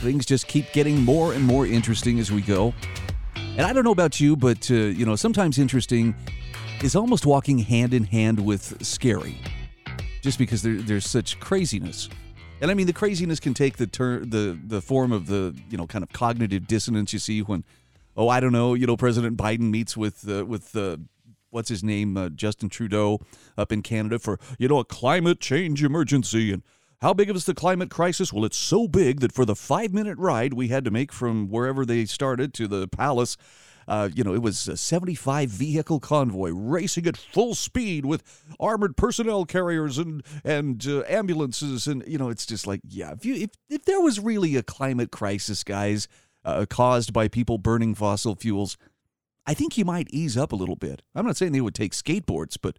Things just keep getting more and more interesting as we go. And I don't know about you, but, uh, you know, sometimes interesting is almost walking hand in hand with scary, just because there, there's such craziness. And I mean, the craziness can take the turn, the the form of the you know kind of cognitive dissonance you see when, oh, I don't know, you know, President Biden meets with uh, with uh, what's his name, uh, Justin Trudeau, up in Canada for you know a climate change emergency and. How big is the climate crisis? Well, it's so big that for the five minute ride we had to make from wherever they started to the palace, uh, you know, it was a 75 vehicle convoy racing at full speed with armored personnel carriers and and uh, ambulances, and you know, it's just like, yeah, if you if if there was really a climate crisis, guys, uh, caused by people burning fossil fuels, I think you might ease up a little bit. I'm not saying they would take skateboards, but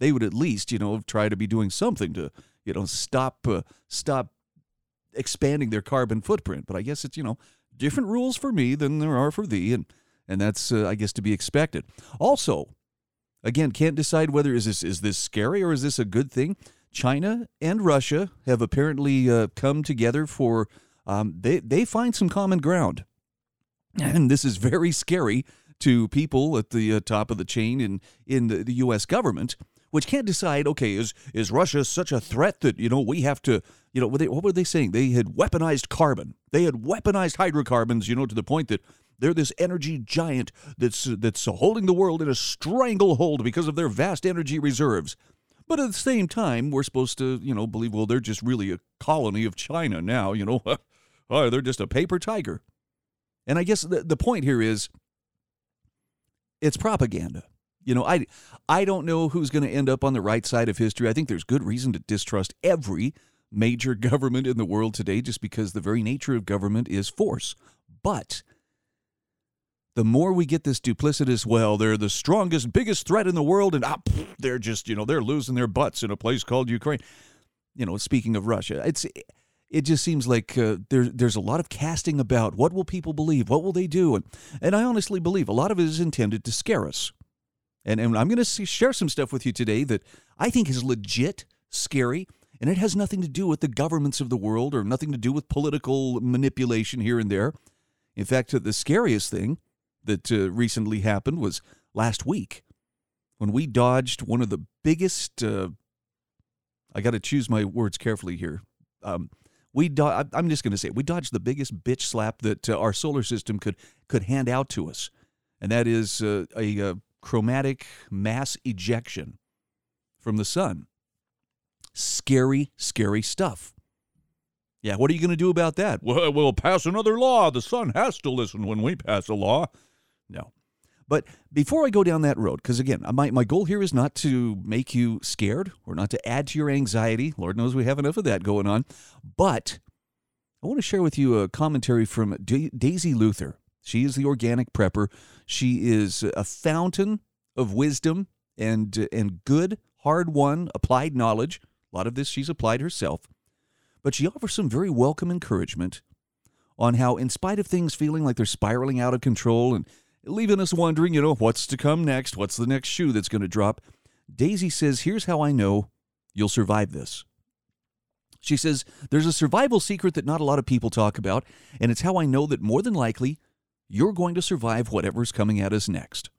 they would at least, you know, try to be doing something to, you know, stop uh, stop expanding their carbon footprint. But I guess it's you know different rules for me than there are for thee, and and that's uh, I guess to be expected. Also, again, can't decide whether is this is this scary or is this a good thing. China and Russia have apparently uh, come together for um, they they find some common ground, and this is very scary to people at the uh, top of the chain in in the, the U.S. government, which can't decide. Okay, is is Russia such a threat that you know we have to you know what, they, what were they saying? They had weaponized carbon. They had weaponized hydrocarbons. You know to the point that they're this energy giant that's that's holding the world in a stranglehold because of their vast energy reserves. But at the same time, we're supposed to, you know, believe, well, they're just really a colony of China now, you know. oh, they're just a paper tiger. And I guess the, the point here is it's propaganda. You know, I, I don't know who's going to end up on the right side of history. I think there's good reason to distrust every major government in the world today just because the very nature of government is force. But the more we get this duplicitous, well, they're the strongest, biggest threat in the world, and ah, they're just, you know, they're losing their butts in a place called Ukraine. You know, speaking of Russia, it's it just seems like uh, there, there's a lot of casting about what will people believe, what will they do, and and I honestly believe a lot of it is intended to scare us. And and I'm going to share some stuff with you today that I think is legit scary, and it has nothing to do with the governments of the world or nothing to do with political manipulation here and there. In fact, the scariest thing that uh, recently happened was last week when we dodged one of the biggest. Uh, I got to choose my words carefully here. Um, we do- I'm just going to say we dodged the biggest bitch slap that uh, our solar system could could hand out to us, and that is uh, a, a chromatic mass ejection from the sun. Scary, scary stuff. Yeah, what are you going to do about that? Well, uh, we'll pass another law. The sun has to listen when we pass a law. No. But before I go down that road, because again, my, my goal here is not to make you scared or not to add to your anxiety. Lord knows we have enough of that going on. But I want to share with you a commentary from da- Daisy Luther. She is the organic prepper. She is a fountain of wisdom and, and good, hard won, applied knowledge. A lot of this she's applied herself. But she offers some very welcome encouragement on how, in spite of things feeling like they're spiraling out of control and leaving us wondering, you know, what's to come next? What's the next shoe that's going to drop? Daisy says, Here's how I know you'll survive this. She says, There's a survival secret that not a lot of people talk about, and it's how I know that more than likely you're going to survive whatever's coming at us next.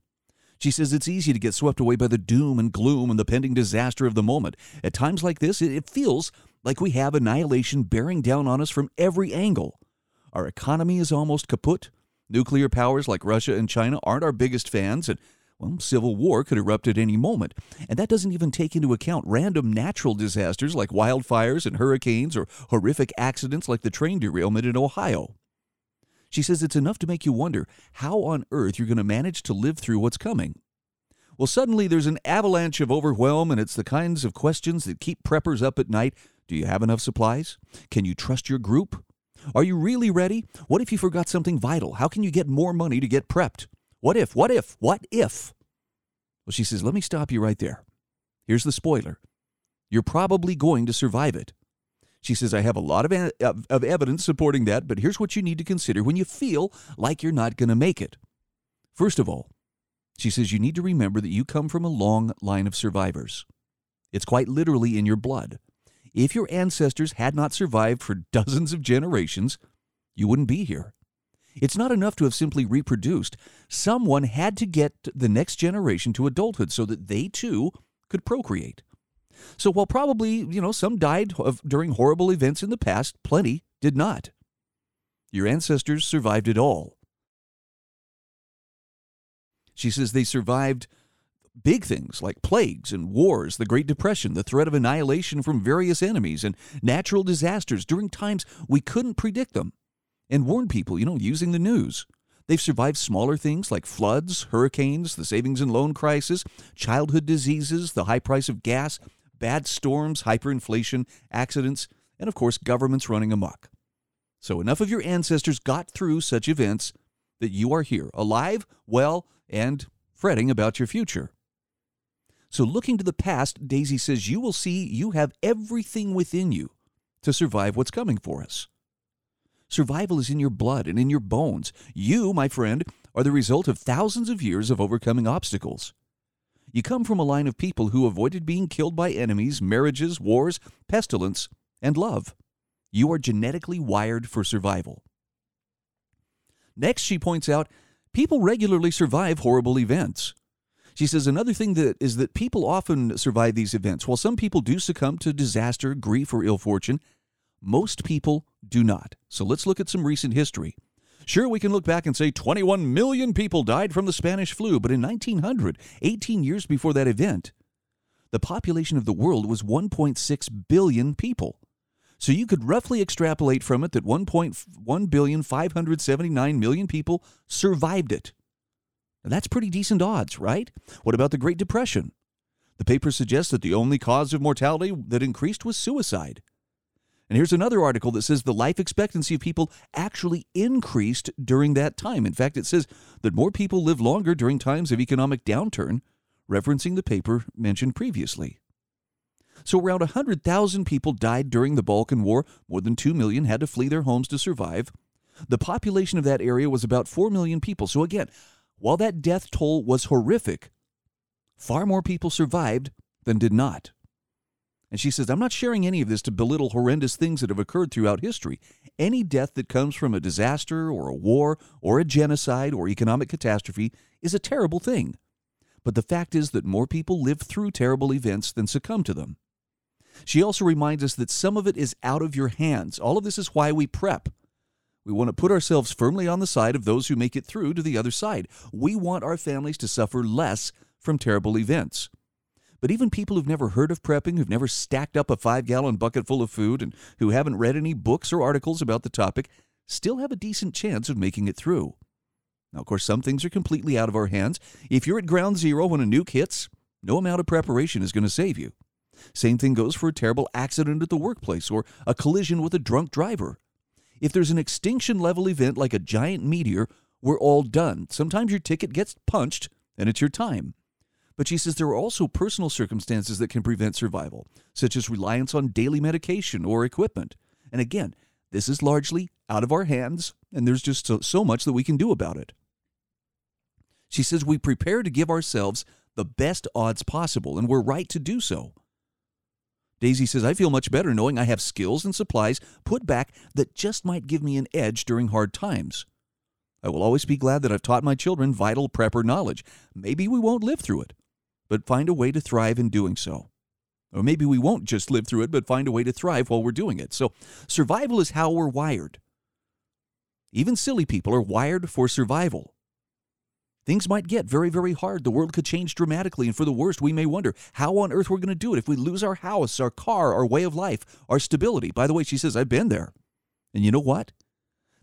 She says it's easy to get swept away by the doom and gloom and the pending disaster of the moment. At times like this, it feels like we have annihilation bearing down on us from every angle. Our economy is almost kaput. Nuclear powers like Russia and China aren't our biggest fans, and well, civil war could erupt at any moment. And that doesn't even take into account random natural disasters like wildfires and hurricanes or horrific accidents like the train derailment in Ohio. She says it's enough to make you wonder how on earth you're going to manage to live through what's coming. Well, suddenly there's an avalanche of overwhelm, and it's the kinds of questions that keep preppers up at night. Do you have enough supplies? Can you trust your group? Are you really ready? What if you forgot something vital? How can you get more money to get prepped? What if? What if? What if? Well, she says, let me stop you right there. Here's the spoiler you're probably going to survive it. She says, I have a lot of, of, evidence supporting that, but here's what you need to consider when you feel like you're not going to make it. First of all, she says, you need to remember that you come from a long line of survivors. It's quite literally in your blood. If your ancestors had not survived for dozens of generations, you wouldn't be here. It's not enough to have simply reproduced. Someone had to get the next generation to adulthood so that they too could procreate. So while probably, you know, some died of, during horrible events in the past, plenty did not. Your ancestors survived it all. She says they survived big things like plagues and wars, the Great Depression, the threat of annihilation from various enemies, and natural disasters during times we couldn't predict them, and warn people, you know, using the news. They've survived smaller things like floods, hurricanes, the savings and loan crisis, childhood diseases, the high price of gas, bad storms, hyperinflation, accidents, and of course, governments running amok. So, enough of your ancestors got through such events that you are here, alive, well, and fretting about your future. So, looking to the past, Daisy says you will see you have everything within you to survive what's coming for us. Survival is in your blood and in your bones. You, my friend, are the result of thousands of years of overcoming obstacles. You come from a line of people who avoided being killed by enemies, marriages, wars, pestilence, and love. You are genetically wired for survival. Next, she points out people regularly survive horrible events. She says another thing that is that people often survive these events. While some people do succumb to disaster, grief, or ill fortune, most people do not. So let's look at some recent history. Sure, we can look back and say 21 million people died from the Spanish flu, but in 1900, 18 years before that event, the population of the world was 1.6 billion people. So you could roughly extrapolate from it that 1.1 billion 579 million people survived it. Now, that's pretty decent odds, right? What about the Great Depression? The paper suggests that the only cause of mortality that increased was suicide. And here's another article that says the life expectancy of people actually increased during that time. In fact, it says that more people live longer during times of economic downturn, referencing the paper mentioned previously. So, around 100,000 people died during the Balkan War. More than 2 million had to flee their homes to survive. The population of that area was about 4 million people. So, again, while that death toll was horrific, far more people survived than did not. And she says, I'm not sharing any of this to belittle horrendous things that have occurred throughout history. Any death that comes from a disaster or a war or a genocide or economic catastrophe is a terrible thing. But the fact is that more people live through terrible events than succumb to them. She also reminds us that some of it is out of your hands. All of this is why we prep. We want to put ourselves firmly on the side of those who make it through to the other side. We want our families to suffer less from terrible events. But even people who've never heard of prepping, who've never stacked up a five gallon bucket full of food, and who haven't read any books or articles about the topic, still have a decent chance of making it through. Now, of course, some things are completely out of our hands. If you're at ground zero when a nuke hits, no amount of preparation is going to save you. Same thing goes for a terrible accident at the workplace or a collision with a drunk driver. If there's an extinction level event like a giant meteor, we're all done. Sometimes your ticket gets punched and it's your time. But she says there are also personal circumstances that can prevent survival, such as reliance on daily medication or equipment. And again, this is largely out of our hands, and there's just so, so much that we can do about it. She says we prepare to give ourselves the best odds possible, and we're right to do so. Daisy says, I feel much better knowing I have skills and supplies put back that just might give me an edge during hard times. I will always be glad that I've taught my children vital prepper knowledge. Maybe we won't live through it, but find a way to thrive in doing so. Or maybe we won't just live through it, but find a way to thrive while we're doing it. So, survival is how we're wired. Even silly people are wired for survival. Things might get very, very hard. The world could change dramatically, and for the worst, we may wonder how on earth we're going to do it if we lose our house, our car, our way of life, our stability. By the way, she says, I've been there. And you know what?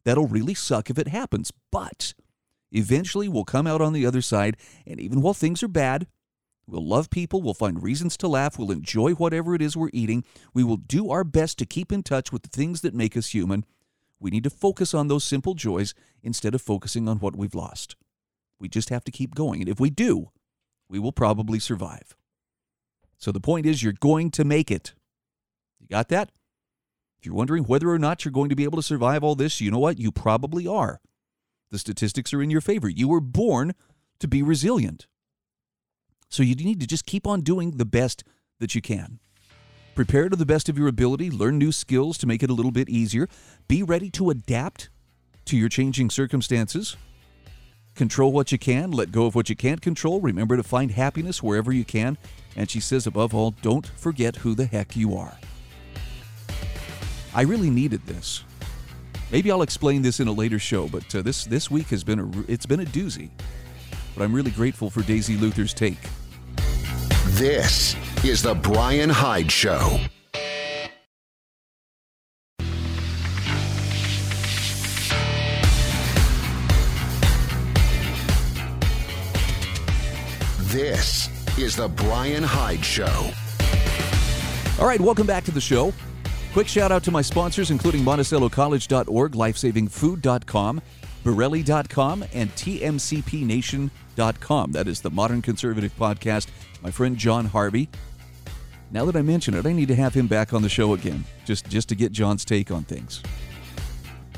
That'll really suck if it happens. But eventually, we'll come out on the other side, and even while things are bad, We'll love people. We'll find reasons to laugh. We'll enjoy whatever it is we're eating. We will do our best to keep in touch with the things that make us human. We need to focus on those simple joys instead of focusing on what we've lost. We just have to keep going. And if we do, we will probably survive. So the point is, you're going to make it. You got that? If you're wondering whether or not you're going to be able to survive all this, you know what? You probably are. The statistics are in your favor. You were born to be resilient. So you need to just keep on doing the best that you can. Prepare to the best of your ability, learn new skills to make it a little bit easier, be ready to adapt to your changing circumstances. Control what you can, let go of what you can't control. Remember to find happiness wherever you can. And she says, above all, don't forget who the heck you are. I really needed this. Maybe I'll explain this in a later show, but uh, this this week has been a it's been a doozy. But I'm really grateful for Daisy Luther's take. This is the Bryan Hyde Show. This is the Bryan Hyde Show. All right, welcome back to the show. Quick shout out to my sponsors, including MonticelloCollege.org, LifesavingFood.com, Bereli.com, and TMCPNation.com. That is the Modern Conservative Podcast. My friend John Harvey. Now that I mention it, I need to have him back on the show again, just, just to get John's take on things.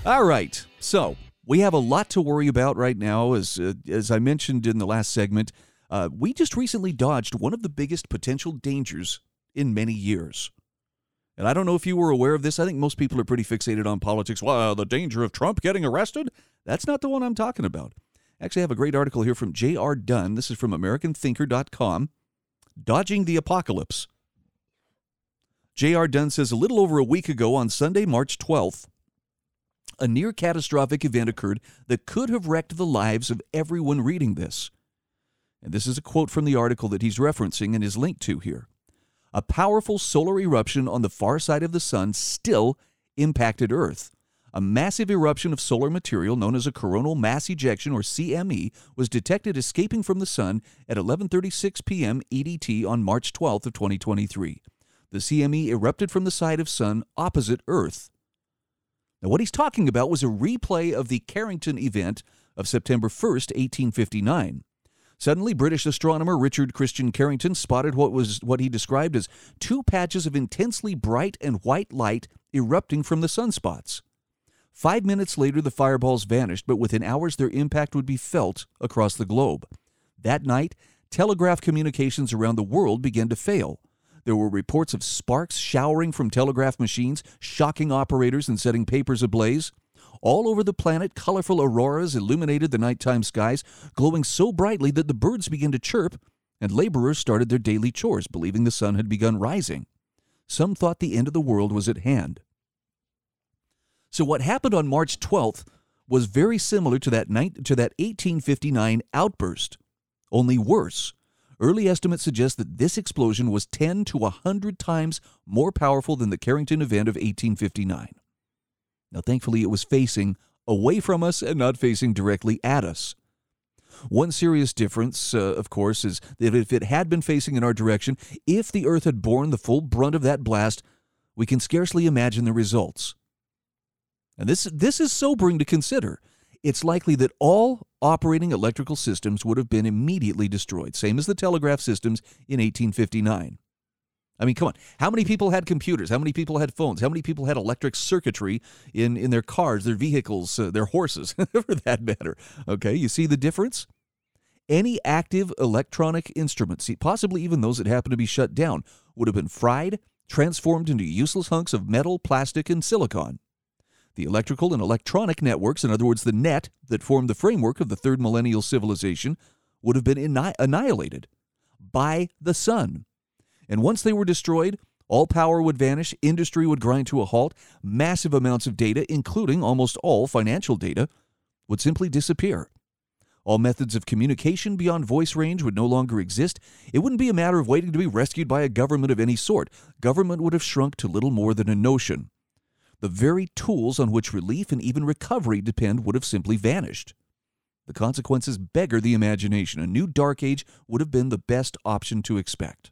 All right, so we have a lot to worry about right now. As, uh, as I mentioned in the last segment, uh, we just recently dodged one of the biggest potential dangers in many years. And I don't know if you were aware of this. I think most people are pretty fixated on politics. Well, the danger of Trump getting arrested? That's not the one I'm talking about. Actually, I have a great article here from J.R. Dunn. This is from AmericanThinker.com. Dodging the Apocalypse. J.R. Dunn says a little over a week ago on Sunday, March 12th, a near catastrophic event occurred that could have wrecked the lives of everyone reading this. And this is a quote from the article that he's referencing and is linked to here a powerful solar eruption on the far side of the sun still impacted Earth. A massive eruption of solar material known as a coronal mass ejection or CME was detected escaping from the sun at 11:36 p.m. EDT on March 12th of 2023. The CME erupted from the side of sun opposite Earth. Now what he's talking about was a replay of the Carrington event of September 1st, 1859. Suddenly, British astronomer Richard Christian Carrington spotted what was what he described as two patches of intensely bright and white light erupting from the sunspots. Five minutes later, the fireballs vanished, but within hours their impact would be felt across the globe. That night, telegraph communications around the world began to fail. There were reports of sparks showering from telegraph machines, shocking operators and setting papers ablaze. All over the planet, colorful auroras illuminated the nighttime skies, glowing so brightly that the birds began to chirp, and laborers started their daily chores, believing the sun had begun rising. Some thought the end of the world was at hand. So, what happened on March 12th was very similar to that, night, to that 1859 outburst, only worse. Early estimates suggest that this explosion was 10 to 100 times more powerful than the Carrington event of 1859. Now, thankfully, it was facing away from us and not facing directly at us. One serious difference, uh, of course, is that if it had been facing in our direction, if the Earth had borne the full brunt of that blast, we can scarcely imagine the results. And this, this is sobering to consider. It's likely that all operating electrical systems would have been immediately destroyed, same as the telegraph systems in 1859. I mean, come on. How many people had computers? How many people had phones? How many people had electric circuitry in, in their cars, their vehicles, uh, their horses, for that matter? Okay, you see the difference? Any active electronic instruments, possibly even those that happen to be shut down, would have been fried, transformed into useless hunks of metal, plastic, and silicon. The electrical and electronic networks, in other words, the net that formed the framework of the third millennial civilization, would have been annihilated by the sun and once they were destroyed, all power would vanish, industry would grind to a halt, massive amounts of data, including almost all financial data, would simply disappear. All methods of communication beyond voice range would no longer exist. It wouldn't be a matter of waiting to be rescued by a government of any sort. Government would have shrunk to little more than a notion. The very tools on which relief and even recovery depend would have simply vanished. The consequences beggar the imagination. A new dark age would have been the best option to expect.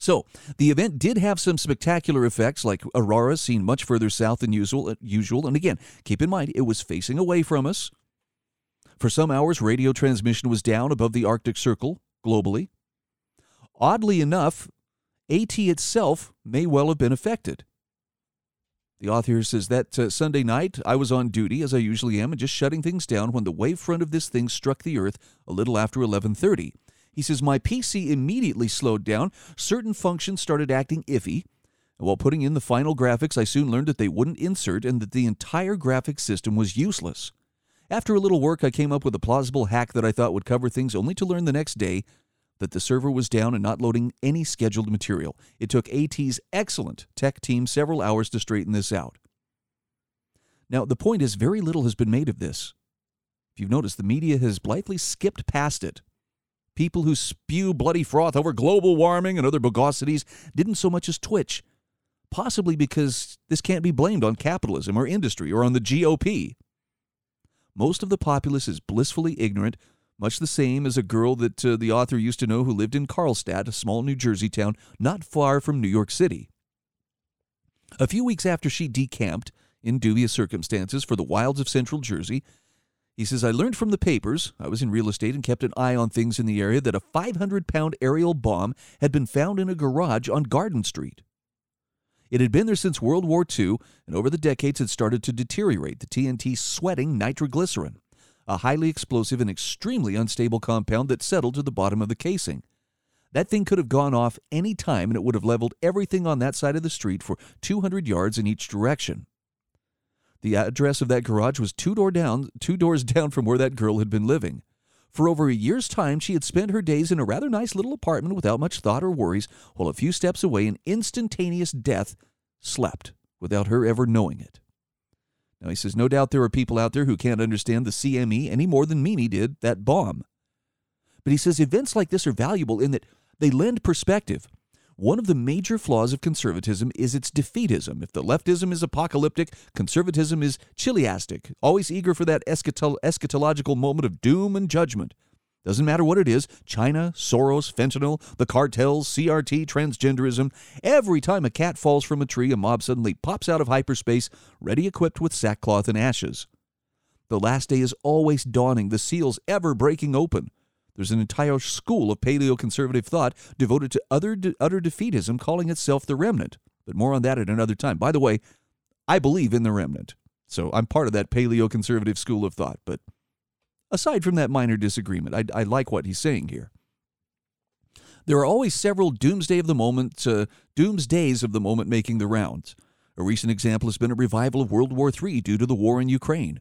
So, the event did have some spectacular effects, like auroras seen much further south than usual. Usual, and again, keep in mind it was facing away from us. For some hours, radio transmission was down above the Arctic Circle globally. Oddly enough, AT itself may well have been affected. The author says that uh, Sunday night I was on duty as I usually am and just shutting things down when the wave front of this thing struck the earth a little after 11:30. He says my PC immediately slowed down, certain functions started acting iffy. While putting in the final graphics, I soon learned that they wouldn't insert and that the entire graphics system was useless. After a little work, I came up with a plausible hack that I thought would cover things only to learn the next day that the server was down and not loading any scheduled material. It took AT's excellent tech team several hours to straighten this out. Now, the point is, very little has been made of this. If you've noticed, the media has blithely skipped past it. People who spew bloody froth over global warming and other bogosities didn't so much as twitch, possibly because this can't be blamed on capitalism or industry or on the GOP. Most of the populace is blissfully ignorant much the same as a girl that uh, the author used to know who lived in Carlstadt, a small New Jersey town not far from New York City. A few weeks after she decamped, in dubious circumstances, for the wilds of central Jersey, he says, I learned from the papers, I was in real estate and kept an eye on things in the area, that a 500 pound aerial bomb had been found in a garage on Garden Street. It had been there since World War II, and over the decades had started to deteriorate, the TNT sweating nitroglycerin a highly explosive and extremely unstable compound that settled to the bottom of the casing. That thing could have gone off any time and it would have leveled everything on that side of the street for 200 yards in each direction. The address of that garage was two door down, two doors down from where that girl had been living. For over a year's time, she had spent her days in a rather nice little apartment without much thought or worries, while a few steps away, an instantaneous death slept without her ever knowing it. Now, he says, no doubt there are people out there who can't understand the CME any more than Mimi did that bomb. But he says events like this are valuable in that they lend perspective. One of the major flaws of conservatism is its defeatism. If the leftism is apocalyptic, conservatism is chiliastic, always eager for that eschatological moment of doom and judgment. Doesn't matter what it is China, Soros, fentanyl, the cartels, CRT, transgenderism. Every time a cat falls from a tree, a mob suddenly pops out of hyperspace, ready equipped with sackcloth and ashes. The last day is always dawning, the seals ever breaking open. There's an entire school of paleoconservative thought devoted to utter, de- utter defeatism, calling itself the remnant. But more on that at another time. By the way, I believe in the remnant. So I'm part of that paleoconservative school of thought. But aside from that minor disagreement. I, I like what he's saying here. There are always several doomsday of the moment, uh, doomsdays of the moment making the rounds. A recent example has been a revival of World War III due to the war in Ukraine.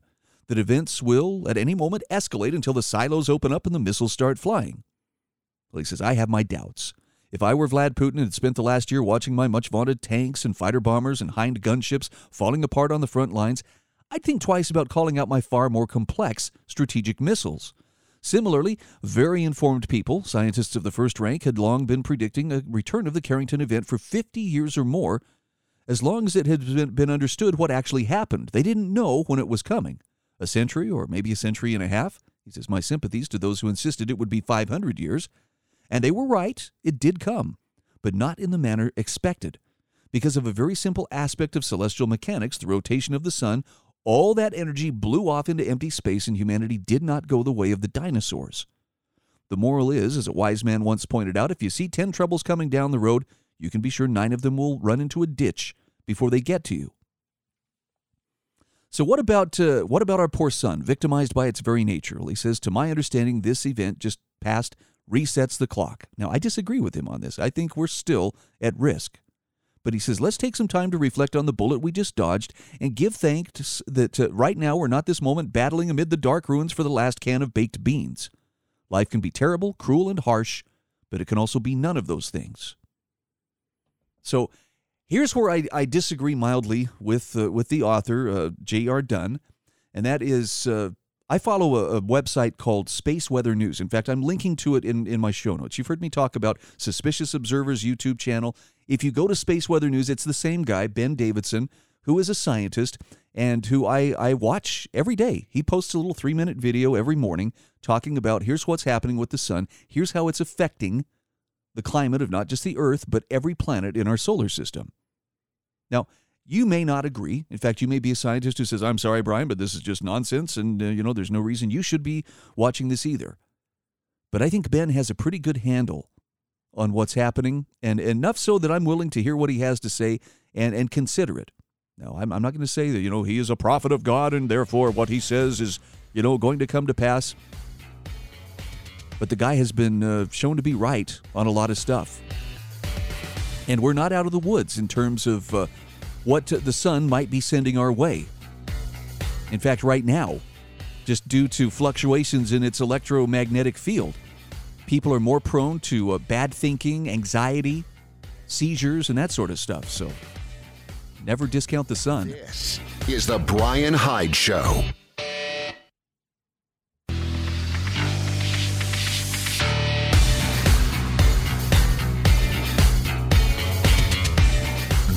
That events will, at any moment, escalate until the silos open up and the missiles start flying. Well, he says, I have my doubts. If I were Vlad Putin and had spent the last year watching my much vaunted tanks and fighter bombers and Hind gunships falling apart on the front lines, I'd think twice about calling out my far more complex strategic missiles. Similarly, very informed people, scientists of the first rank, had long been predicting a return of the Carrington event for 50 years or more, as long as it had been understood what actually happened. They didn't know when it was coming. A century or maybe a century and a half? He says, My sympathies to those who insisted it would be 500 years. And they were right, it did come, but not in the manner expected. Because of a very simple aspect of celestial mechanics, the rotation of the sun all that energy blew off into empty space, and humanity did not go the way of the dinosaurs. The moral is, as a wise man once pointed out, if you see 10 troubles coming down the road, you can be sure nine of them will run into a ditch before they get to you. So what about uh, what about our poor sun, victimized by its very nature? Well, he says, to my understanding, this event just passed resets the clock. Now, I disagree with him on this. I think we're still at risk. But he says, let's take some time to reflect on the bullet we just dodged and give thanks that uh, right now we're not this moment battling amid the dark ruins for the last can of baked beans. Life can be terrible, cruel, and harsh, but it can also be none of those things. So here's where I, I disagree mildly with, uh, with the author, uh, J.R. Dunn, and that is uh, I follow a, a, website called Space Weather News. In fact, I'm linking to it in, in my show notes. You've heard me talk about Suspicious Observer's YouTube channel. If you go to Space Weather News, it's the same guy, Ben Davidson, who is a scientist and who I, I watch every day. He posts a little three minute video every morning talking about here's what's happening with the sun, here's how it's affecting the climate of not just the Earth, but every planet in our solar system. Now, you may not agree. In fact, you may be a scientist who says, I'm sorry, Bryan, but this is just nonsense, and, uh, you know, there's no reason you should be watching this either. But I think Ben has a pretty good handle on what's happening, and enough so that I'm willing to hear what he has to say and, and consider it. Now, I'm, I'm not going to say that, you know, he is a prophet of God, and therefore what he says is, you know, going to come to pass. But the guy has been uh, shown to be right on a lot of stuff. And we're not out of the woods in terms of uh, what the sun might be sending our way. In fact, right now, just due to fluctuations in its electromagnetic field, people are more prone to uh, bad thinking, anxiety, seizures, and that sort of stuff. So never discount the sun. This is the Bryan Hyde Show.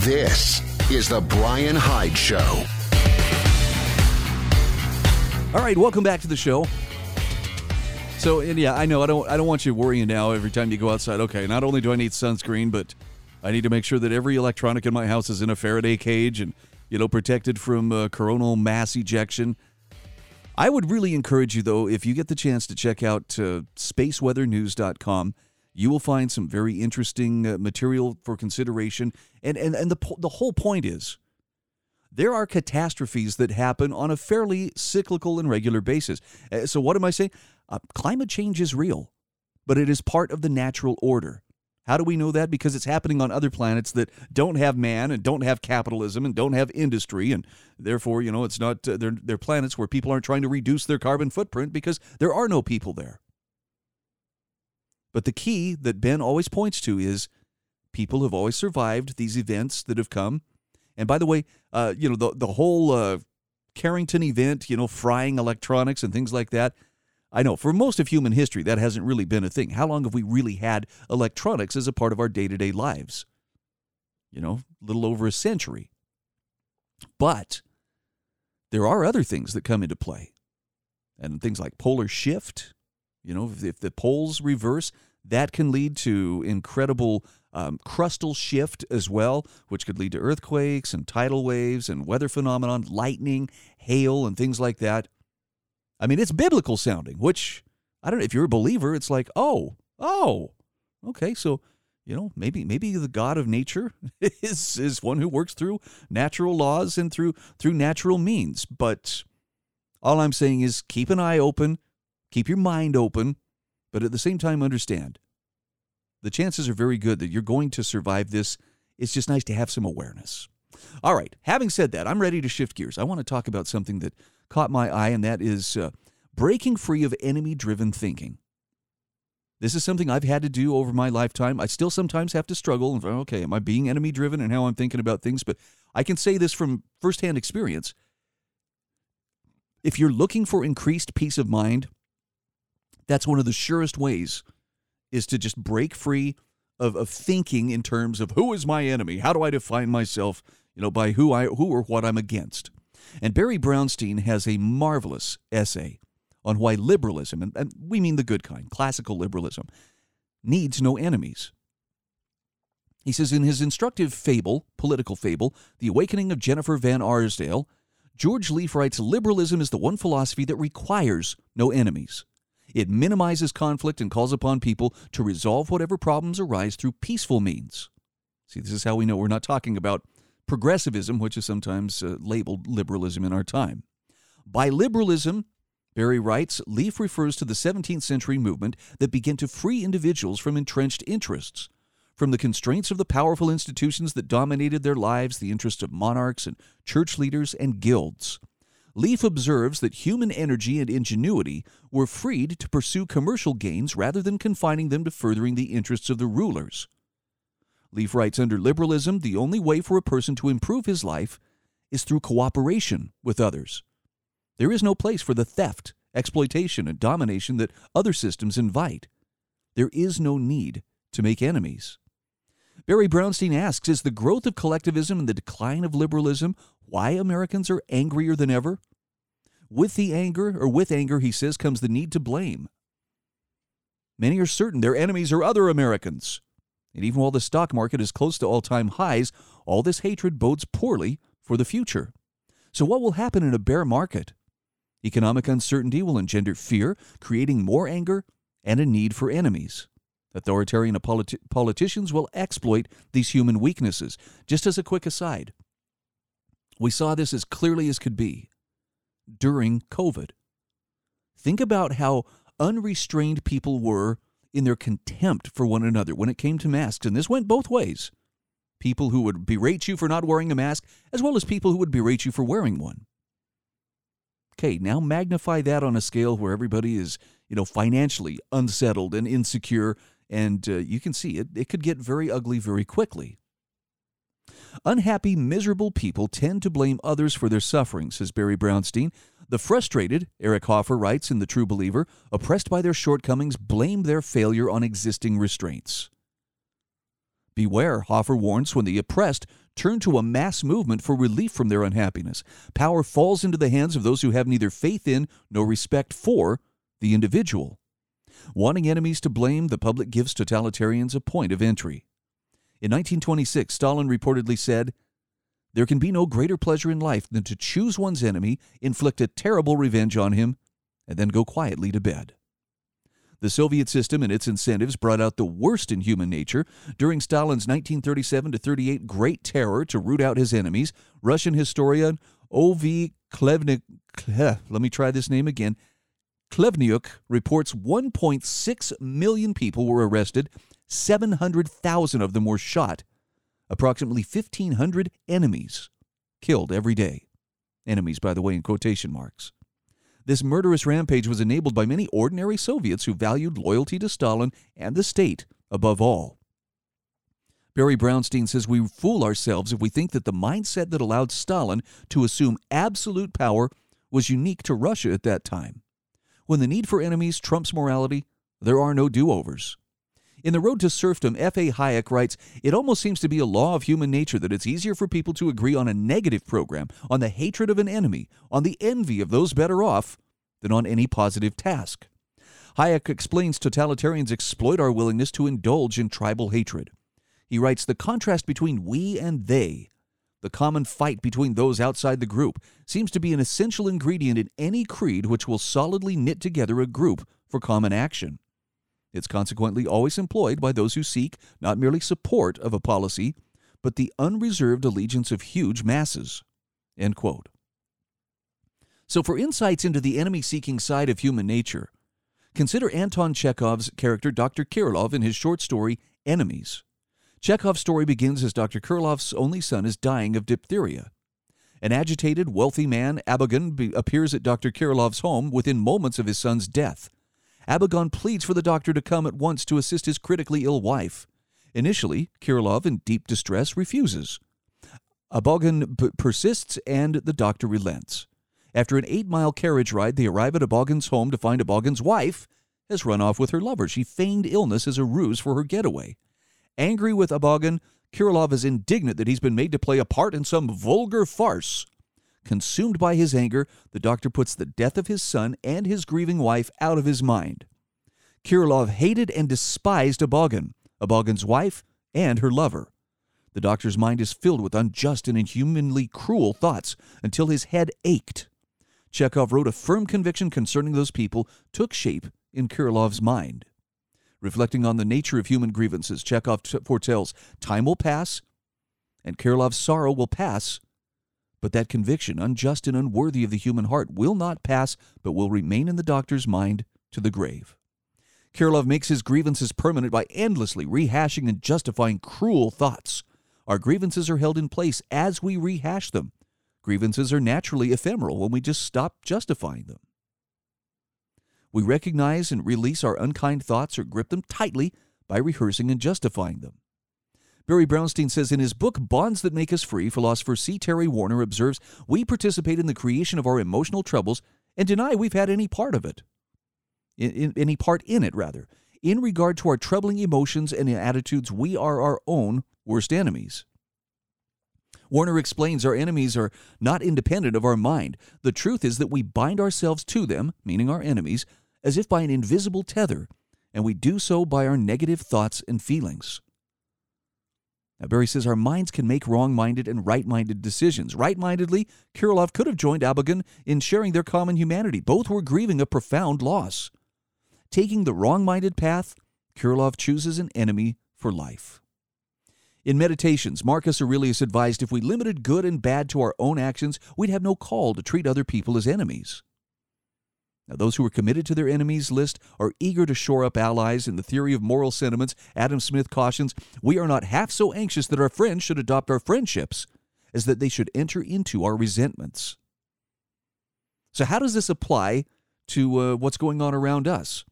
This is the Bryan Hyde Show. All right, welcome back to the show. So, and yeah, I know I don't I don't want you worrying now every time you go outside. Okay, not only do I need sunscreen, but I need to make sure that every electronic in my house is in a Faraday cage and you know protected from uh, coronal mass ejection. I would really encourage you though if you get the chance to check out uh, spaceweathernews.com you will find some very interesting uh, material for consideration. And, and, and the, the whole point is there are catastrophes that happen on a fairly cyclical and regular basis. Uh, so, what am I saying? Uh, climate change is real, but it is part of the natural order. How do we know that? Because it's happening on other planets that don't have man and don't have capitalism and don't have industry, and therefore, you know, it's not uh, they're, they're planets where people aren't trying to reduce their carbon footprint because there are no people there. But the key that Ben always points to is people have always survived these events that have come. And by the way, uh, you know, the, the whole uh, Carrington event, you know, frying electronics and things like that. I know for most of human history, that hasn't really been a thing. How long have we really had electronics as a part of our day to day lives? You know, a little over a century. But there are other things that come into play. And things like polar shift, you know, if, if the poles reverse, that can lead to incredible um, crustal shift as well, which could lead to earthquakes and tidal waves and weather phenomenon, lightning, hail, and things like that. I mean, it's biblical sounding, which I don't know if you're a believer, it's like, oh, oh, okay, so you know, maybe maybe the God of nature is is one who works through natural laws and through through natural means. But all I'm saying is keep an eye open, Keep your mind open, but at the same time, understand the chances are very good that you're going to survive this. It's just nice to have some awareness. All right, having said that, I'm ready to shift gears. I want to talk about something that caught my eye, and that is uh, breaking free of enemy driven thinking. This is something I've had to do over my lifetime. I still sometimes have to struggle. Okay, am I being enemy driven and how I'm thinking about things? But I can say this from firsthand experience. If you're looking for increased peace of mind, that's one of the surest ways is to just break free of, of thinking in terms of who is my enemy? How do I define myself, you know, by who I who or what I'm against? And Barry Brownstein has a marvelous essay on why liberalism, and, and we mean the good kind, classical liberalism, needs no enemies. He says in his instructive fable, political fable, The Awakening of Jennifer Van Arsdale, George Leef writes liberalism is the one philosophy that requires no enemies. It minimizes conflict and calls upon people to resolve whatever problems arise through peaceful means. See, this is how we know we're not talking about progressivism, which is sometimes uh, labeled liberalism in our time. By liberalism, Barry writes, Leef refers to the 17th century movement that began to free individuals from entrenched interests, from the constraints of the powerful institutions that dominated their lives, the interests of monarchs and church leaders and guilds. Leef observes that human energy and ingenuity were freed to pursue commercial gains rather than confining them to furthering the interests of the rulers. Leef writes Under liberalism, the only way for a person to improve his life is through cooperation with others. There is no place for the theft, exploitation, and domination that other systems invite. There is no need to make enemies. Barry Brownstein asks Is the growth of collectivism and the decline of liberalism why Americans are angrier than ever? With the anger, or with anger, he says, comes the need to blame. Many are certain their enemies are other Americans. And even while the stock market is close to all time highs, all this hatred bodes poorly for the future. So, what will happen in a bear market? Economic uncertainty will engender fear, creating more anger and a need for enemies. Authoritarian politi- politicians will exploit these human weaknesses. Just as a quick aside, we saw this as clearly as could be during COVID. Think about how unrestrained people were in their contempt for one another when it came to masks. And this went both ways people who would berate you for not wearing a mask, as well as people who would berate you for wearing one. Okay, now magnify that on a scale where everybody is, you know, financially unsettled and insecure, and uh, you can see it, it could get very ugly very quickly. Unhappy, miserable people tend to blame others for their suffering, says Barry Brownstein. The frustrated, Eric Hoffer writes in The True Believer, oppressed by their shortcomings, blame their failure on existing restraints. Beware, Hoffer warns, when the oppressed turn to a mass movement for relief from their unhappiness. Power falls into the hands of those who have neither faith in nor respect for the individual. Wanting enemies to blame, the public gives totalitarians a point of entry. In 1926, Stalin reportedly said, There can be no greater pleasure in life than to choose one's enemy, inflict a terrible revenge on him, and then go quietly to bed. The Soviet system and its incentives brought out the worst in human nature. During Stalin's 1937 38 Great Terror to root out his enemies, Russian historian O.V. Klevnik, let me try this name again, Khlevniuk reports 1.6 million people were arrested 700,000 of them were shot. Approximately 1,500 enemies killed every day. Enemies, by the way, in quotation marks. This murderous rampage was enabled by many ordinary Soviets who valued loyalty to Stalin and the state above all. Barry Brownstein says we fool ourselves if we think that the mindset that allowed Stalin to assume absolute power was unique to Russia at that time. When the need for enemies trumps morality, there are no do overs. In The Road to Serfdom, F.A. Hayek writes It almost seems to be a law of human nature that it's easier for people to agree on a negative program, on the hatred of an enemy, on the envy of those better off, than on any positive task. Hayek explains totalitarians exploit our willingness to indulge in tribal hatred. He writes The contrast between we and they, the common fight between those outside the group, seems to be an essential ingredient in any creed which will solidly knit together a group for common action. It's consequently always employed by those who seek not merely support of a policy, but the unreserved allegiance of huge masses. So, for insights into the enemy seeking side of human nature, consider Anton Chekhov's character Dr. Kirilov in his short story Enemies. Chekhov's story begins as Dr. Kirilov's only son is dying of diphtheria. An agitated, wealthy man, Abogin, appears at Dr. Kirilov's home within moments of his son's death. Abogin pleads for the doctor to come at once to assist his critically ill wife. Initially, Kirilov, in deep distress, refuses. Abogin p- persists and the doctor relents. After an eight mile carriage ride, they arrive at Abogin's home to find Abogin's wife has run off with her lover. She feigned illness as a ruse for her getaway. Angry with Abogin, Kirilov is indignant that he's been made to play a part in some vulgar farce. Consumed by his anger, the doctor puts the death of his son and his grieving wife out of his mind. Kirilov hated and despised Abogin, Abogin's wife, and her lover. The doctor's mind is filled with unjust and inhumanly cruel thoughts until his head ached. Chekhov wrote a firm conviction concerning those people took shape in Kirilov's mind. Reflecting on the nature of human grievances, Chekhov foretells time will pass, and Kirilov's sorrow will pass, but that conviction, unjust and unworthy of the human heart, will not pass, but will remain in the doctor's mind to the grave. Kirilov makes his grievances permanent by endlessly rehashing and justifying cruel thoughts. Our grievances are held in place as we rehash them. Grievances are naturally ephemeral when we just stop justifying them. We recognize and release our unkind thoughts or grip them tightly by rehearsing and justifying them. Barry Brownstein says in his book, Bonds That Make Us Free, philosopher C. Terry Warner observes we participate in the creation of our emotional troubles and deny we've had any part of it. In, in, any part in it, rather. In regard to our troubling emotions and attitudes, we are our own worst enemies. Warner explains our enemies are not independent of our mind. The truth is that we bind ourselves to them, meaning our enemies, as if by an invisible tether, and we do so by our negative thoughts and feelings. Now, Barry says our minds can make wrong minded and right minded decisions. Right mindedly, Kirilov could have joined Abogin in sharing their common humanity. Both were grieving a profound loss. Taking the wrong minded path, Kirilov chooses an enemy for life. In Meditations, Marcus Aurelius advised if we limited good and bad to our own actions, we'd have no call to treat other people as enemies. Now, those who are committed to their enemies list are eager to shore up allies. In the theory of moral sentiments, Adam Smith cautions we are not half so anxious that our friends should adopt our friendships as that they should enter into our resentments. So, how does this apply to uh, what's going on around us?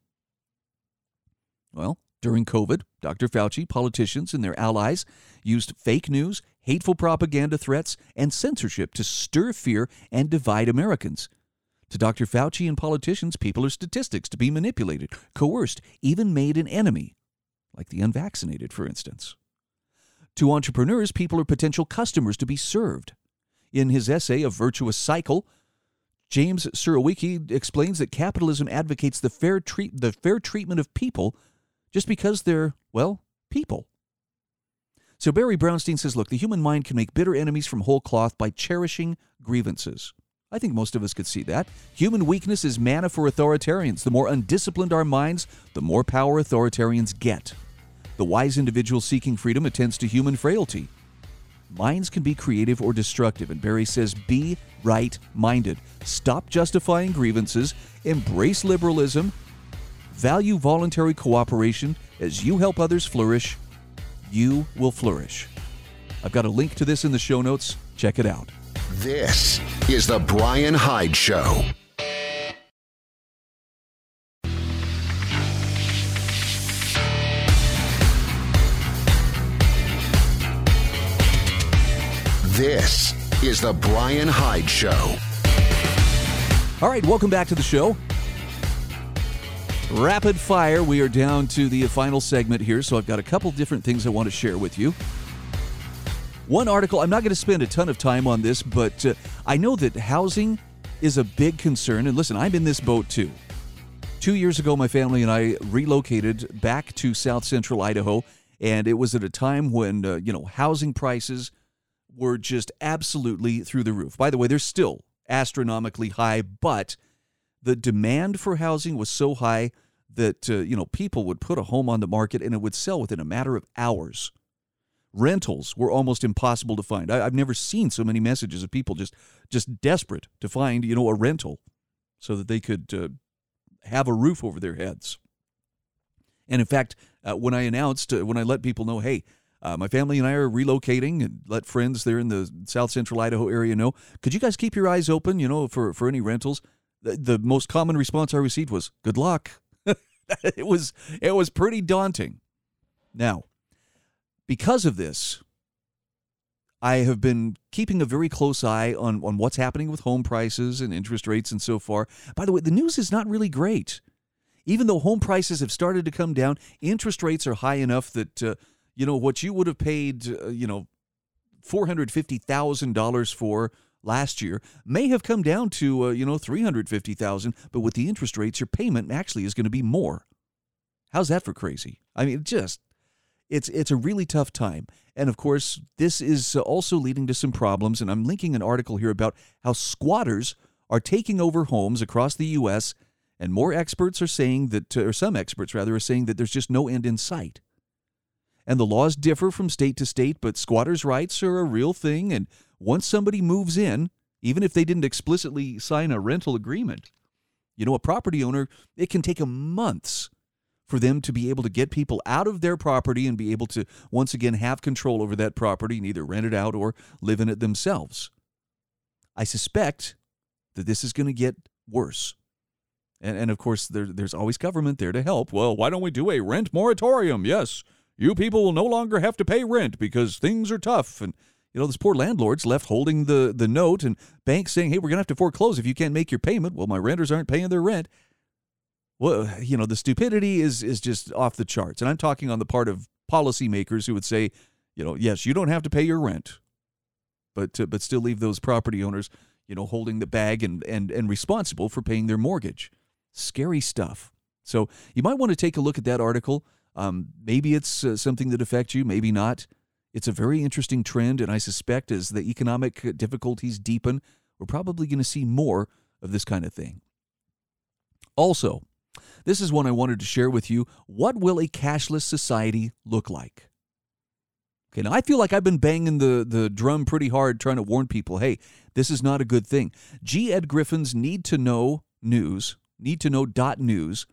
Well, during COVID, Dr. Fauci, politicians, and their allies used fake news, hateful propaganda threats, and censorship to stir fear and divide Americans. To Dr. Fauci and politicians, people are statistics to be manipulated, coerced, even made an enemy, like the unvaccinated, for instance. To entrepreneurs, people are potential customers to be served. In his essay, A Virtuous Cycle, James Surowiecki explains that capitalism advocates the fair, treat- the fair treatment of people just because they're, well, people. So Barry Brownstein says, look, the human mind can make bitter enemies from whole cloth by cherishing grievances. I think most of us could see that. Human weakness is manna for authoritarians. The more undisciplined our minds, the more power authoritarians get. The wise individual seeking freedom attends to human frailty. Minds can be creative or destructive, and Barry says be right minded. Stop justifying grievances, embrace liberalism, value voluntary cooperation. As you help others flourish, you will flourish. I've got a link to this in the show notes. Check it out. This is The Bryan Hyde Show. This is The Bryan Hyde Show. All right, welcome back to the show. Rapid fire. We are down to the final segment here, so I've got a couple different things I want to share with you. One article, I'm not going to spend a ton of time on this, but uh, I know that housing is a big concern. And listen, I'm in this boat too. Two years ago, my family and I relocated back to South Central Idaho, and it was at a time when, uh, you know, housing prices were just absolutely through the roof. By the way, they're still astronomically high, but the demand for housing was so high that, uh, you know, people would put a home on the market and it would sell within a matter of hours rentals were almost impossible to find. I, have never seen so many messages of people just just desperate to find you know a rental so that they could uh, have a roof over their heads. And in fact, uh, when I announced, uh, when I let people know, hey, uh, my family and I are relocating, and let friends there in the South Central Idaho area know, could you guys keep your eyes open, you know, for for any rentals? The, the most common response I received was, "Good luck." it was it was pretty daunting. Now, because of this, I have been keeping a very close eye on, on what's happening with home prices and interest rates and so far. By the way, the news is not really great. Even though home prices have started to come down, interest rates are high enough that, uh, you know, what you would have paid, uh, you know, $450,000 for last year may have come down to, uh, you know, 350,000, but with the interest rates, your payment actually is going to be more. How's that for crazy? I mean, just it's it's a really tough time. And of course, this is also leading to some problems. And I'm linking an article here about how squatters are taking over homes across the U.S. And more experts are saying that, or some experts rather, are saying that there's just no end in sight. And the laws differ from state to state, but squatters' rights are a real thing. And once somebody moves in, even if they didn't explicitly sign a rental agreement, you know, a property owner, it can take them months for them to be able to get people out of their property and be able to once again have control over that property and either rent it out or live in it themselves. I suspect that this is going to get worse. And, and of course, there, there's always government there to help. Well, why don't we do a rent moratorium? Yes, you people will no longer have to pay rent because things are tough. And, you know, this poor landlord's left holding the, the note and banks saying, hey, we're going to have to foreclose if you can't make your payment. Well, my renters aren't paying their rent well, you know, the stupidity is is just off the charts. And I'm talking on the part of policymakers who would say, you know, yes, you don't have to pay your rent, but uh, but still leave those property owners, you know, holding the bag and and and responsible for paying their mortgage. Scary stuff. So you might want to take a look at that article. Um, maybe it's uh, something that affects you, maybe not. It's a very interesting trend, and I suspect as the economic difficulties deepen, we're probably going to see more of this kind of thing. Also, this is one I wanted to share with you. What will a cashless society look like? Okay, now I feel like I've been banging the, the drum pretty hard trying to warn people hey, this is not a good thing. G. Ed Griffin's Need to Know News, need to know dot news,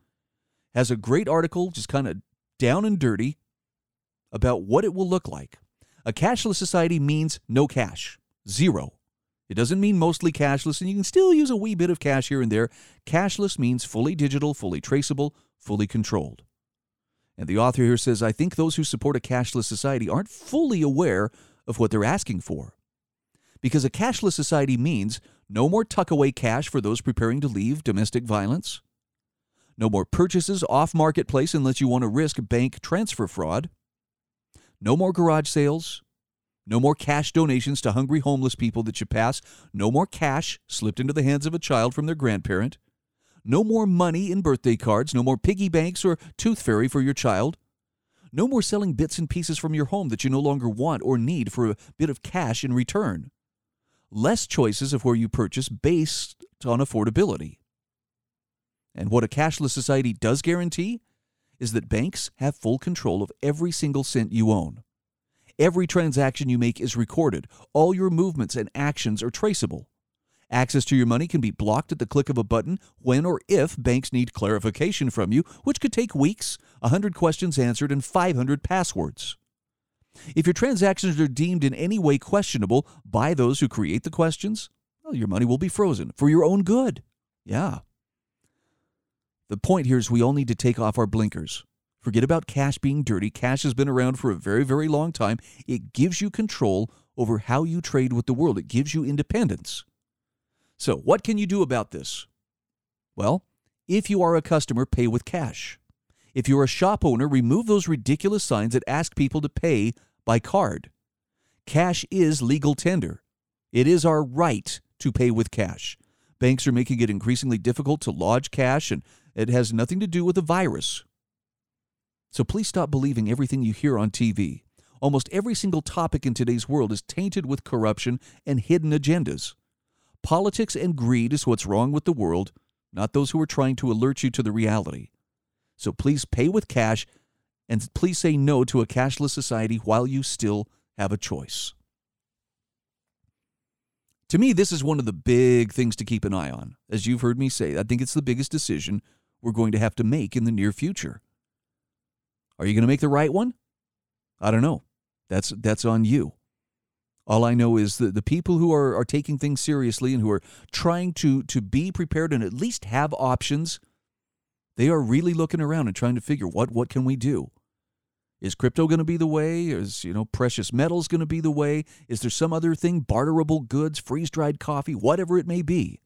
has a great article, just kind of down and dirty, about what it will look like. A cashless society means no cash, zero. It doesn't mean mostly cashless, and you can still use a wee bit of cash here and there. Cashless means fully digital, fully traceable, fully controlled. And the author here says, I think those who support a cashless society aren't fully aware of what they're asking for. Because a cashless society means no more tuck away cash for those preparing to leave domestic violence, no more purchases off marketplace unless you want to risk bank transfer fraud, no more garage sales, no more cash donations to hungry homeless people that you pass. No more cash slipped into the hands of a child from their grandparent. No more money in birthday cards. No more piggy banks or tooth fairy for your child. No more selling bits and pieces from your home that you no longer want or need for a bit of cash in return. Less choices of where you purchase based on affordability. And what a cashless society does guarantee is that banks have full control of every single cent you own. Every transaction you make is recorded. All your movements and actions are traceable. Access to your money can be blocked at the click of a button when or if banks need clarification from you, which could take weeks, 100 questions answered, and 500 passwords. If your transactions are deemed in any way questionable by those who create the questions, well, your money will be frozen for your own good. Yeah. The point here is we all need to take off our blinkers. Forget about cash being dirty. Cash has been around for a very, very long time. It gives you control over how you trade with the world, it gives you independence. So, what can you do about this? Well, if you are a customer, pay with cash. If you're a shop owner, remove those ridiculous signs that ask people to pay by card. Cash is legal tender. It is our right to pay with cash. Banks are making it increasingly difficult to lodge cash, and it has nothing to do with a virus. So please stop believing everything you hear on TV. Almost every single topic in today's world is tainted with corruption and hidden agendas. Politics and greed is what's wrong with the world, not those who are trying to alert you to the reality. So please pay with cash and please say no to a cashless society while you still have a choice. To me, this is one of the big things to keep an eye on. As you've heard me say, I think it's the biggest decision we're going to have to make in the near future. Are you going to make the right one? I don't know. That's that's on you. All I know is that the people who are, are taking things seriously and who are trying to to be prepared and at least have options, they are really looking around and trying to figure what what can we do? Is crypto going to be the way? Is you know precious metals going to be the way? Is there some other thing, barterable goods, freeze dried coffee, whatever it may be?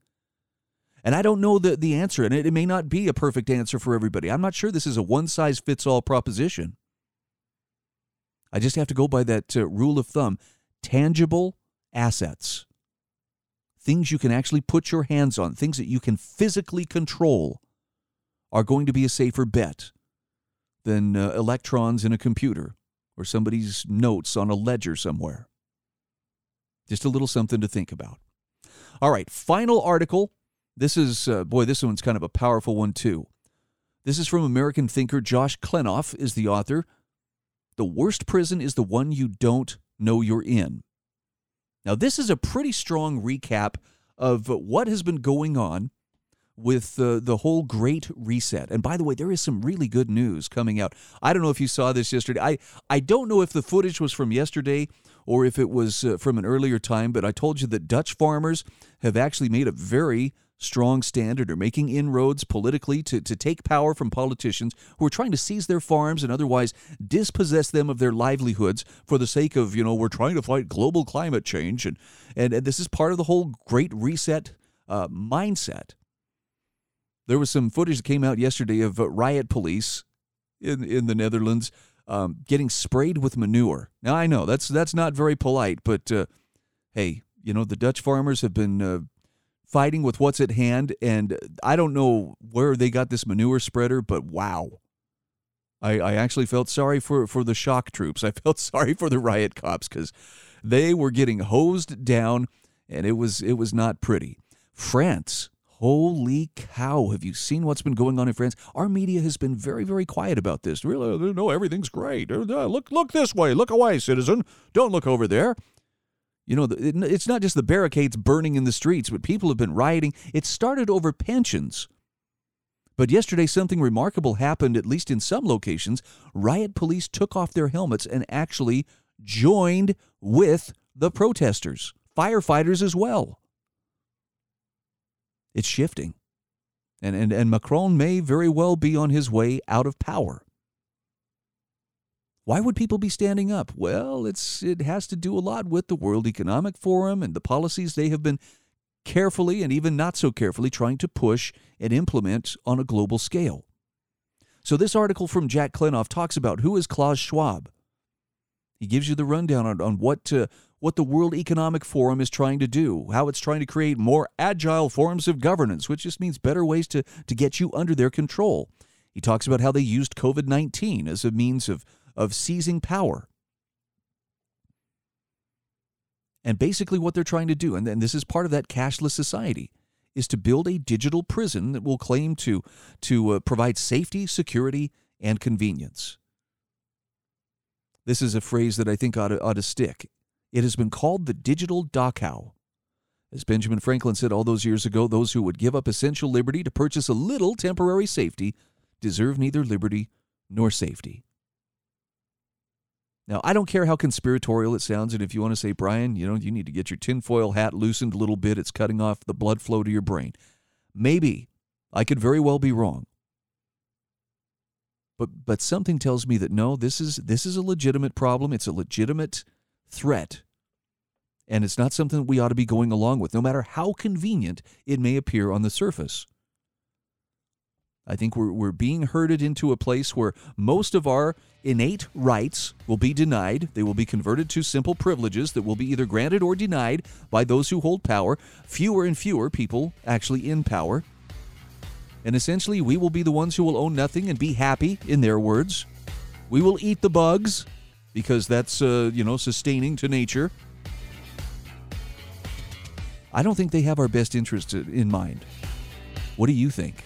And I don't know the, the answer, and it, it may not be a perfect answer for everybody. I'm not sure this is a one size fits all proposition. I just have to go by that uh, rule of thumb tangible assets, things you can actually put your hands on, things that you can physically control, are going to be a safer bet than uh, electrons in a computer or somebody's notes on a ledger somewhere. Just a little something to think about. All right, final article this is, uh, boy, this one's kind of a powerful one, too. This is from American thinker Josh Klenoff, is the author. The worst prison is the one you don't know you're in. Now, this is a pretty strong recap of what has been going on with uh, the whole great reset. And by the way, there is some really good news coming out. I don't know if you saw this yesterday. I, I don't know if the footage was from yesterday or if it was uh, from an earlier time, but I told you that Dutch farmers have actually made a very strong standard or making inroads politically to, to take power from politicians who are trying to seize their farms and otherwise dispossess them of their livelihoods for the sake of, you know, we're trying to fight global climate change. And, and, and this is part of the whole great reset uh, mindset. There was some footage that came out yesterday of uh, riot police in, in the Netherlands um, getting sprayed with manure. Now, I know that's, that's not very polite, but uh, hey, you know, the Dutch farmers have been uh, fighting with what's at hand. And I don't know where they got this manure spreader, but wow. I, I actually felt sorry for, for the shock troops. I felt sorry for the riot cops because they were getting hosed down and it was it was not pretty. France Holy cow, have you seen what's been going on in France? Our media has been very, very quiet about this. Really, no, everything's great. Look, look this way. Look away, citizen. Don't look over there. You know, it's not just the barricades burning in the streets, but people have been rioting. It started over pensions. But yesterday, something remarkable happened, at least in some locations. Riot police took off their helmets and actually joined with the protesters, firefighters as well. It's shifting. And, and, and Macron may very well be on his way out of power. Why would people be standing up? Well, it's, it has to do a lot with the World Economic Forum and the policies they have been carefully and even not so carefully trying to push and implement on a global scale. So, this article from Jack Klenoff talks about who is Klaus Schwab. He gives you the rundown on, on what, uh, what the World Economic Forum is trying to do, how it's trying to create more agile forms of governance, which just means better ways to, to get you under their control. He talks about how they used COVID 19 as a means of, of seizing power. And basically, what they're trying to do, and, this is part of that cashless society, is to build a digital prison that will claim to, to uh, provide safety, security, and convenience. This is a phrase that I think ought to, ought to stick. It has been called the digital Dachau. As Benjamin Franklin said all those years ago, those who would give up essential liberty to purchase a little temporary safety deserve neither liberty nor safety. Now, I don't care how conspiratorial it sounds, and if you want to say, Bryan, you know, you need to get your tinfoil hat loosened a little bit, it's cutting off the blood flow to your brain. Maybe. I could very well be wrong. But but something tells me that no, this is this is a legitimate problem. It's a legitimate threat. And it's not something that we ought to be going along with, no matter how convenient it may appear on the surface. I think we're, we're being herded into a place where most of our innate rights will be denied. They will be converted to simple privileges that will be either granted or denied by those who hold power. Fewer and fewer people actually in power. And essentially, we will be the ones who will own nothing and be happy, in their words. We will eat the bugs because that's, uh, you know, sustaining to nature. I don't think they have our best interest in mind. What do you think?